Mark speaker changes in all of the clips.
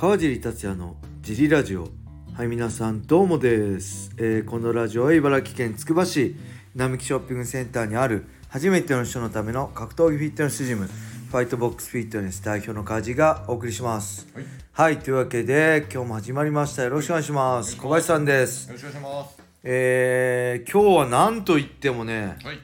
Speaker 1: 川尻達也のジリラジオ。はい皆さんどうもです、えーこのラジオは茨城県つくば市並木ショッピングセンターにある初めての人のための格闘技フィットネスジムファイトボックスフィットネス代表の川尻がお送りします。
Speaker 2: はい、よ
Speaker 1: はいというわけで今日も始まりました。よろしくお願いします。小林さんです。
Speaker 2: ろしくお願いします。
Speaker 1: えー、今日は何と言ってもね
Speaker 2: はい、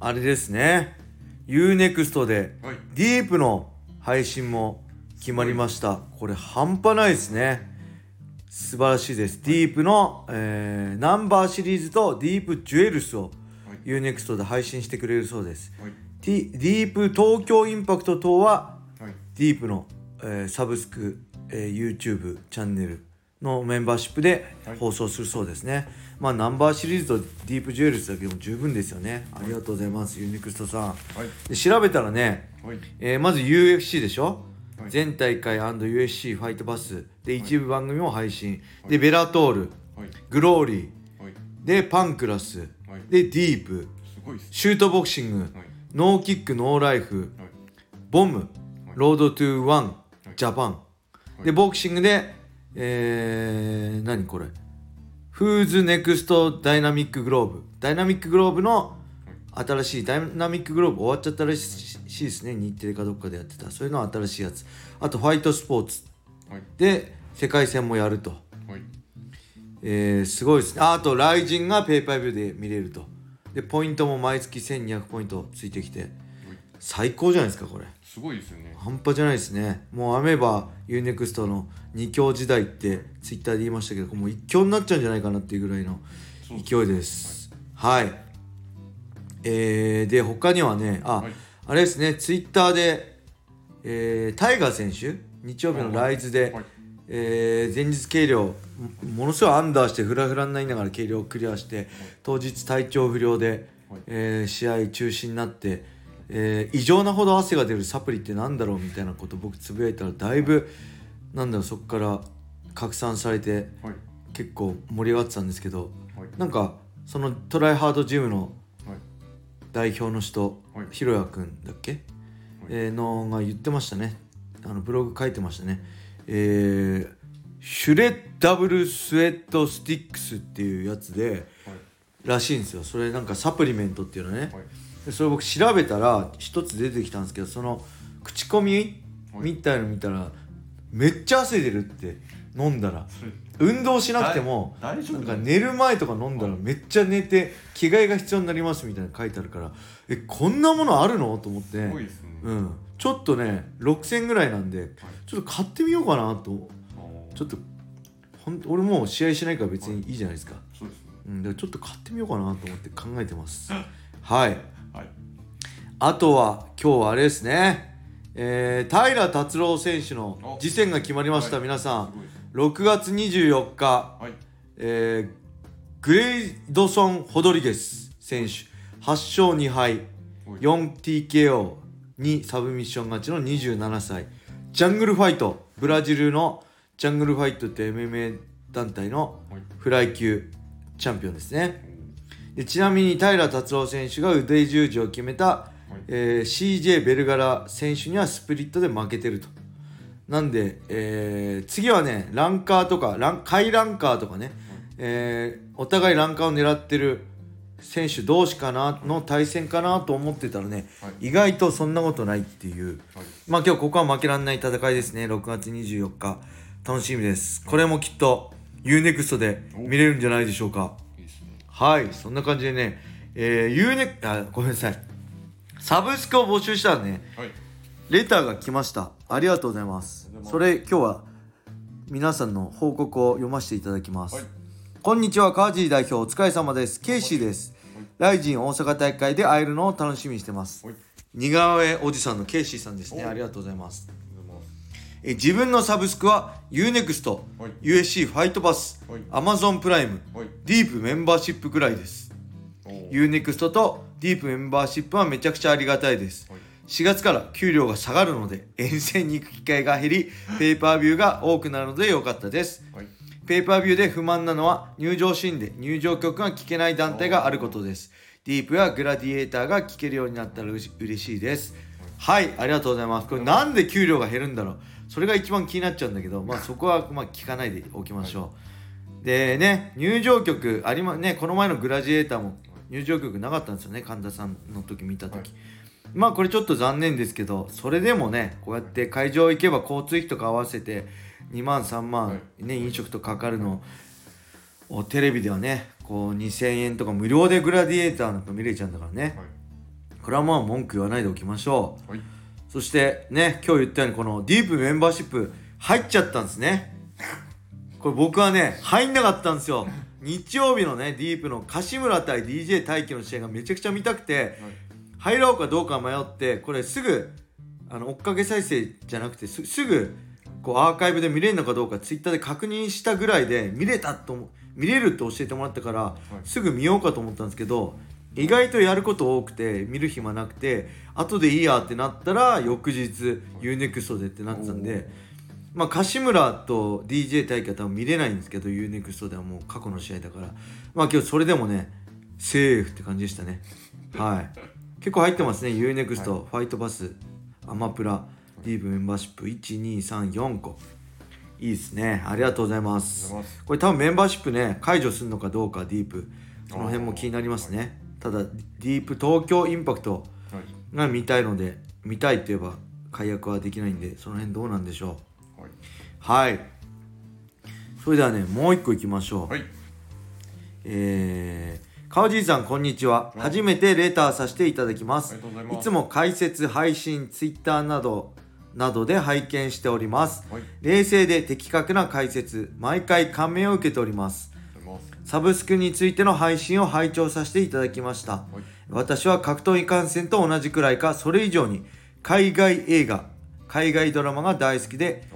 Speaker 1: あれですね。UNEXT で
Speaker 2: はい、
Speaker 1: ディープの配信も決まりました。これ半端ないですね。素晴らしいです。ディープの、えーナンバーシリーズとディープジュエルスを
Speaker 2: はい。
Speaker 1: UNEXT で配信してくれるそうです。
Speaker 2: はい、
Speaker 1: ディープ東京インパクト等は
Speaker 2: はい、
Speaker 1: ディープの、えーサブスク、えー YouTube チャンネルのメンバーシップで
Speaker 2: はい。
Speaker 1: 放送するそうですね、まあナンバーシリーズとデディープジュエルスだけでも十分ですよね。ありがとうございます U-NEXT さん。
Speaker 2: はい、
Speaker 1: で調べたらね、
Speaker 2: はい、
Speaker 1: えーまず UFC でしょ、
Speaker 2: はい
Speaker 1: 全大会 &USC ファイトバスで一部番組も配信、でベラトール。
Speaker 2: はい、
Speaker 1: グローリー。
Speaker 2: はい、
Speaker 1: でパンクラス、
Speaker 2: はい。
Speaker 1: でディープ。シュートボクシング、
Speaker 2: はい、
Speaker 1: No Kick No Life。
Speaker 2: はい、
Speaker 1: BOM、 Road to ONE、ジャパン、
Speaker 2: い。
Speaker 1: でボクシングでえー、何これ。フーズネクストダイナミックグローブ。ダイナミックグローブの新しいダイナミックグローブ終わっちゃったらしいですね。日テレかどっかでやってた。そういうのは新しいやつ。あとファイトスポーツ。
Speaker 2: はい、
Speaker 1: で世界戦もやると、
Speaker 2: はい、
Speaker 1: えー、すごいですね。ああとライジンがペーパービューで見れると。でポイントも毎月1200ポイントついてきて。最高じゃないですかこれ。
Speaker 2: すごいですよね。
Speaker 1: 半端じゃないですね。もうアメーバ UNEXT の2強時代ってツイッターで言いましたけどもう1強になっちゃうんじゃないかなっていうぐらいの勢いです。はい、えー、で他にはねあ、
Speaker 2: はい。
Speaker 1: あれですねツイッターで、えータイガー選手日曜日のライズで、
Speaker 2: はい。
Speaker 1: えー前日計量もものすごいアンダーしてフラフラになりながら計量をクリアして当日体調不良で、
Speaker 2: はい。
Speaker 1: えー試合中止になって、えー異常なほど汗が出るサプリってなんだろうみたいなこと僕つぶやいたらだいぶなんだろうそこから拡散されて
Speaker 2: はい、
Speaker 1: 結構盛り上がってたんですけど
Speaker 2: はい、
Speaker 1: なんかそのトライハードジムの
Speaker 2: はい、
Speaker 1: 代表の人、
Speaker 2: はい。
Speaker 1: ひろやくんだっけ、えーのが言ってましたね。あのブログ書いてましたね。えーシュレッダブルスウェットスティックスっていうやつで
Speaker 2: はい、
Speaker 1: らしいんですよ。それなんかサプリメントっていうのね、
Speaker 2: はい、
Speaker 1: でそれ僕調べたら一つ出てきたんですけどその口コミ
Speaker 2: はい。
Speaker 1: みたいの見たらめっちゃ汗出るって飲んだら運動しなくても
Speaker 2: 大大丈夫。
Speaker 1: なんか寝る前とか飲んだらめっちゃ寝て着替えが必要になりますみたいなの書いてあるからえこんなものあるの？と思って。
Speaker 2: すごいですね。
Speaker 1: うん、ちょっとね6000ぐらいなんでちょっと買ってみようかなと。ちょっとほん俺もう試合しないから別にい。いじゃないですか、
Speaker 2: そうですね。
Speaker 1: うん、だからちょっと買ってみようかなと思って考えてます。はい。
Speaker 2: はい、
Speaker 1: あとは今日はあれですね、えー、平達郎選手の次戦が決まりました、
Speaker 2: はい。
Speaker 1: 皆さん。6月24日、
Speaker 2: はい、
Speaker 1: えー、グレイドソン・ホドリゲス選手8勝2敗
Speaker 2: はい。
Speaker 1: 4TKO にサブミッション勝ちの27歳ジャングルファイトブラジルのジャングルファイトって MMA 団体の
Speaker 2: はい、
Speaker 1: フライ級チャンピオンですね。でちなみに平達郎選手が腕十字を決めた、えー CJ ベルガラ選手にはスプリットで負けてるとなんで、えー次はねランカーとかラン下位ランカーとかね、えーお互いランカーを狙ってる選手同士かなの対戦かなと思ってたらね、
Speaker 2: はい。
Speaker 1: 意外とそんなことないっていう。
Speaker 2: はい、
Speaker 1: まあ今日ここは負けられない戦いですね6月24日。楽しみです。これもきっと UNEXT で見れるんじゃないでしょうか。
Speaker 2: いいね。
Speaker 1: はい。そんな感じでねえー、UNEXT あごめんなさい。サブスクを募集したらね
Speaker 2: はい、
Speaker 1: レターが来ました。ありがとうございます。そうれ今日は皆さんの報告を読ませていただきます、
Speaker 2: はい。
Speaker 1: こんにちは川尻代表お疲れ様です。ケイシーです。ライジン大阪大会で会えるのを楽しみにしてます。
Speaker 2: はい、
Speaker 1: 似顔絵おじさんのケイシーさんですね。
Speaker 2: お
Speaker 1: ありがとうございます。え自分のサブスクは UNEXT、
Speaker 2: はい。
Speaker 1: USC ファイトパス、
Speaker 2: はい。
Speaker 1: Amazon プライム、
Speaker 2: はい、
Speaker 1: ディープメンバーシップぐらいです。UNEXT とディープメンバーシップはめちゃくちゃありがたいです。
Speaker 2: はい
Speaker 1: 4月から給料が下がるので遠征に行く機会が減りペーパービューが多くなるので良かったです。
Speaker 2: はい、
Speaker 1: ペーパービューで不満なのは入場シーンで入場曲が聴けない団体があることです。ディープやグラディエーターが聴けるようになったら嬉しいです。はいありがとうございます。これなんで給料が減るんだろう。それが一番気になっちゃうんだけど、まあ、そこはまあ聞かないでおきましょう、でね入場曲ありまねこの前のグラジエーターも入場曲なかったんですよね。神田さんの時見た時、
Speaker 2: はい
Speaker 1: まあこれちょっと残念ですけどそれでもねこうやって会場行けば交通費とか合わせて2万3万、
Speaker 2: はい。
Speaker 1: ね飲食とかかるのをテレビではねこう2000円とか無料でグラディエーターなんか見れちゃうんだからね、
Speaker 2: はい。
Speaker 1: これはまあ文句言わないでおきましょう。
Speaker 2: はい。
Speaker 1: そしてね今日言ったようにこのディープメンバーシップ入っちゃったんですね。これ僕はね入んなかったんですよ。日曜日のねディープの柏村対 DJ 大輝の試合がめちゃくちゃ見たくて入ろうかどうか迷ってこれすぐあの追っかけ再生じゃなくてすすぐこうアーカイブで見れるのかどうかツイッターで確認したぐらいで見れたと思見れるって教えてもらったから、すぐ見ようかと思ったんですけど意外とやること多くて見る暇なくて後でいいやってなったら翌日 UNEXT でってなってたんでまあ柏村と DJ 大輝は見れないんですけど UNEXT ではもう過去の試合だからまあ今日それでもねセーフって感じでしたね。はい結構入ってますね。UNEXT、ファイトバスアマプラディープメンバーシップ1234個いいですね。ありがとうございます。これ多分メンバーシップね解除するのかどうかディープ。その辺も気になりますね。ただディープ東京インパクト
Speaker 2: はい。
Speaker 1: が見たいので見たいって言えば解約はできないんでその辺どうなんでしょう。
Speaker 2: はい。
Speaker 1: はい。それではねもう一個いきましょう、
Speaker 2: はい。
Speaker 1: えー、川尻さんこんにちは。初めてレターさせていただきます。
Speaker 2: い
Speaker 1: つも解説配信ツイッターなどなどで拝見しております、
Speaker 2: はい。
Speaker 1: 冷静で的確な解説毎回感銘を受けております。サブスクについての配信を拝聴させていただきました、
Speaker 2: はい。
Speaker 1: 私は格闘技観戦と同じくらいかそれ以上に海外映画海外ドラマが大好きで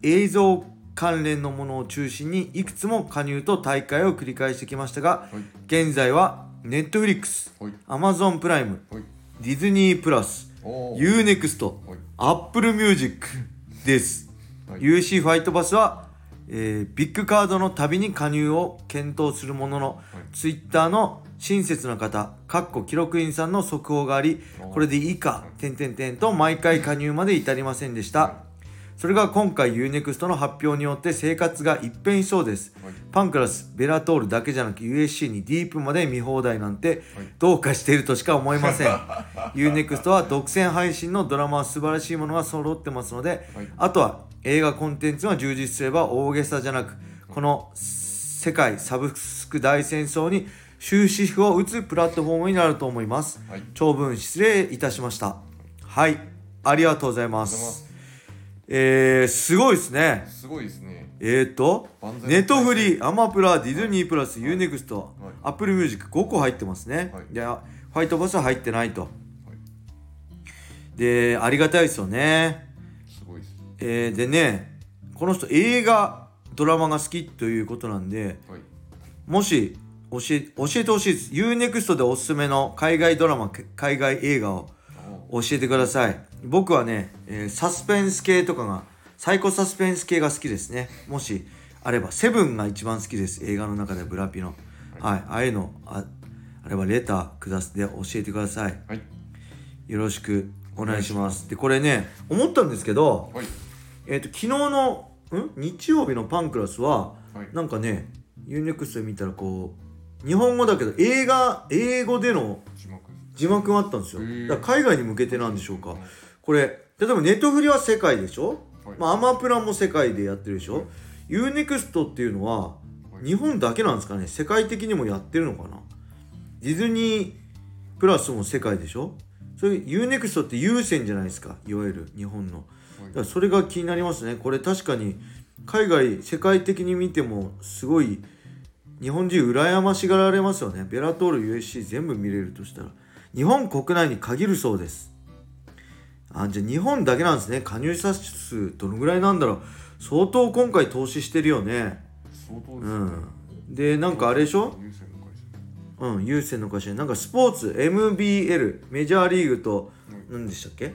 Speaker 1: 映像関連のものを中心にいくつも加入と大会を繰り返してきましたが
Speaker 2: はい。
Speaker 1: 現在は Netflix、
Speaker 2: はい。
Speaker 1: Amazon プライム、
Speaker 2: はい。
Speaker 1: ディズニープラス、
Speaker 2: おー。
Speaker 1: UNEXT、
Speaker 2: はい。
Speaker 1: Apple Music です、
Speaker 2: はい。
Speaker 1: UC ファイトバスは、えービッグカードのたびに加入を検討するものの、Twitter の親切な方、かっこ記録員さんの速報があり、これでいいか、点々点と毎回加入まで至りませんでした。それが今回 UNEXT の発表によって生活が一変しそうです。
Speaker 2: はい
Speaker 1: パンクラス、ベラトールだけじゃなく USC にディープまで見放題なんて
Speaker 2: はい
Speaker 1: どうかしているとしか思えません。U-NEXT は独占配信のドラマは素晴らしいものが揃ってますので、
Speaker 2: はい
Speaker 1: あとは映画コンテンツが充実すれば大げさじゃなく、この世界サブスク大戦争に終止符を打つプラットフォームになると思います。
Speaker 2: はい
Speaker 1: 長文失礼いたしました。はい。ありがとうございま
Speaker 2: す
Speaker 1: えー、すごいですね。
Speaker 2: すごいですね
Speaker 1: えーとネットフリ、アマプラ、ディズニープラス、 U-NEXT
Speaker 2: はい、
Speaker 1: アップルミュージック5個入ってますね。
Speaker 2: はい
Speaker 1: で、ファイトバスは入ってないと。で、ありがたいですよね。
Speaker 2: すごいです
Speaker 1: えーでね、この人映画、ドラマが好きということなんで、
Speaker 2: はい
Speaker 1: もし教え教えてほしいです。UNEXT でおすすめの海外ドラマ、海外映画を
Speaker 2: お
Speaker 1: 教えてください僕はね、えーサスペンス系とかがサイコサスペンス系が好きですね。もしあればセブンが一番好きです。映画の中でブラピの。はい、ああいうのああればレターくだすで教えてください。
Speaker 2: はい。
Speaker 1: よろしくお願いします。でこれね思ったんですけど、
Speaker 2: はい。
Speaker 1: えー、と昨日のん？日曜日のパンクラスは、
Speaker 2: はい。
Speaker 1: なんかね UNEXT で見たらこう日本語だけど映画英語での
Speaker 2: 字幕。
Speaker 1: があったんですよ。だから海外に向けてなんでしょうかこれ例えばネットフリは世界でしょ、
Speaker 2: はい。
Speaker 1: まあ、アマプラも世界でやってるでしょ、UNEXT っていうのは
Speaker 2: はい。
Speaker 1: 日本だけなんですかね？世界的にもやってるのかな？ディズニープラスも世界でしょ？それ UNEXT って優先じゃないですか？いわゆる日本の。だからそれが気になりますね。これ確かに海外世界的に見てもすごい日本人羨ましがられますよね。ベラトール USC 全部見れるとしたら。日本国内に限るそうですあじゃあ日本だけなんですね。加入者数どのぐらいなんだろう。相当今回投資してるよね。
Speaker 2: 相当ですね。
Speaker 1: うん。でなんかあれでしょ？うん優先の会社。なんかスポーツ MBL メジャーリーグと何でしたっけ？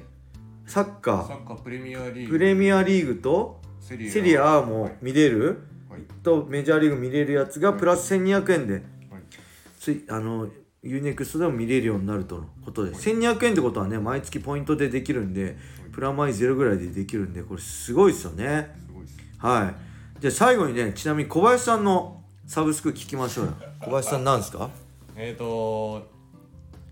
Speaker 1: サッカー。
Speaker 2: サッカープレミアリーグ。
Speaker 1: プレミアリーグと
Speaker 2: セリ
Speaker 1: ア。
Speaker 2: は
Speaker 1: も見れる、
Speaker 2: はい。
Speaker 1: とメジャーリーグ見れるやつがプラス1200円で。
Speaker 2: はい。
Speaker 1: ついあの UNEXT でも見れるようになるとのことで1200円ってことはね毎月ポイントでできるんでプラマイゼロぐらいでできるんでこれすごいですよね。はい。じゃあ最後にねちなみに小林さんのサブスク聞きましょうよ。小林さんなんですか？
Speaker 2: えっ、ー、と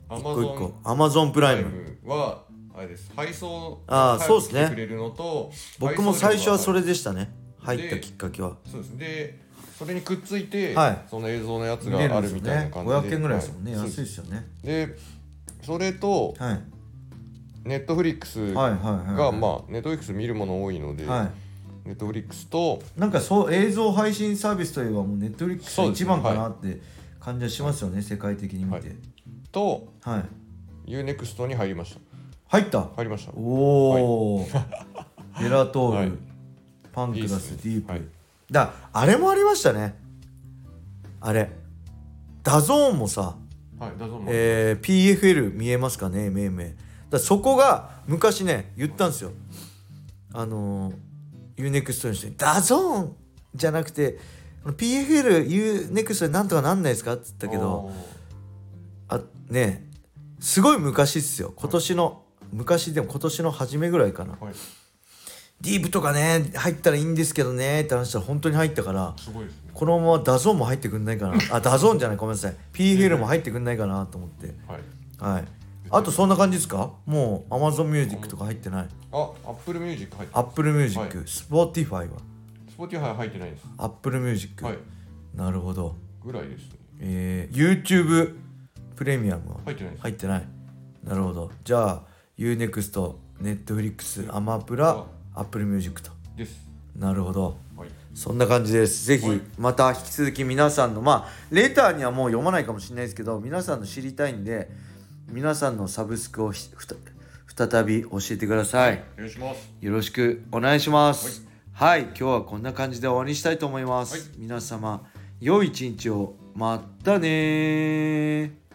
Speaker 2: ア
Speaker 1: 一
Speaker 2: マゾン
Speaker 1: アマゾンプライム
Speaker 2: ムはあれです。配送
Speaker 1: あーそうっすね
Speaker 2: 早く来てくれるのと
Speaker 1: 僕も最初はそ
Speaker 2: れ
Speaker 1: れでしたね。入ったきっかけは。
Speaker 2: そうです。でそれにくっついて、
Speaker 1: はい。
Speaker 2: その映像のやつがあるみたいな感じで。
Speaker 1: 500円ぐらいですもんね、
Speaker 2: は
Speaker 1: 安いですよね。
Speaker 2: でそれと
Speaker 1: はい。
Speaker 2: ネットフリックス
Speaker 1: はい
Speaker 2: が、
Speaker 1: はいはい。
Speaker 2: まあネットフリックス見るもの多いので、
Speaker 1: はい。
Speaker 2: ネットフリックスと
Speaker 1: なんかそう映像配信サービスといえばもうネットフリックス一番かなって感じはしますよね、世界的に見て。
Speaker 2: と
Speaker 1: はい。
Speaker 2: U-NEXT に入りました。
Speaker 1: 入った？
Speaker 2: 入りました。
Speaker 1: おお、ベラトール、
Speaker 2: はい。
Speaker 1: パンクラスディープ、
Speaker 2: はい
Speaker 1: だあれもありましたね。あれダゾーンもさ、
Speaker 2: はいだぞ
Speaker 1: えー PFL 見えますかねめいめいだそこが昔ね言ったんですよ。あのー、UNEXT の人に「ダゾーンじゃなくて PFLUNEXT でなんとかなんないですか?」って言ったけどあねすごい昔っすよ。今年の昔でも今年の初めぐらいかな。
Speaker 2: はい
Speaker 1: ディープとかね入ったらいいんですけどねって話したら本当に入ったから
Speaker 2: すごいですね。
Speaker 1: このままダゾーンも入ってくんないかな。あダゾーンじゃないごめんなさい。PFL も入ってくんないかなと思って。
Speaker 2: はい。
Speaker 1: はい。あとそんな感じですか？もう Amazon Music とか入ってない？
Speaker 2: あ Apple Music 入って
Speaker 1: Apple Music、
Speaker 2: はい。
Speaker 1: Spotify は
Speaker 2: ？Spotify 入ってないです。
Speaker 1: Apple Music、
Speaker 2: はい。
Speaker 1: なるほど。
Speaker 2: ぐらいですね。
Speaker 1: えー、YouTube プレミアムは？
Speaker 2: 入ってないです。
Speaker 1: 入ってない。なるほど。じゃあ UNEXT、Netflix、アマプラ、Apple Music と。
Speaker 2: です。
Speaker 1: なるほど。
Speaker 2: はい。
Speaker 1: そんな感じです。ぜひ
Speaker 2: はい。
Speaker 1: また引き続き皆さんのまあレターにはもう読まないかもしれないですけど皆さんの知りたいんで皆さんのサブスクを再び教えてください。
Speaker 2: い。
Speaker 1: よろしくお願いします。はい、今日はこんな感じで終わりにしたいと思います、
Speaker 2: はい。
Speaker 1: 皆様良い一日を。またねー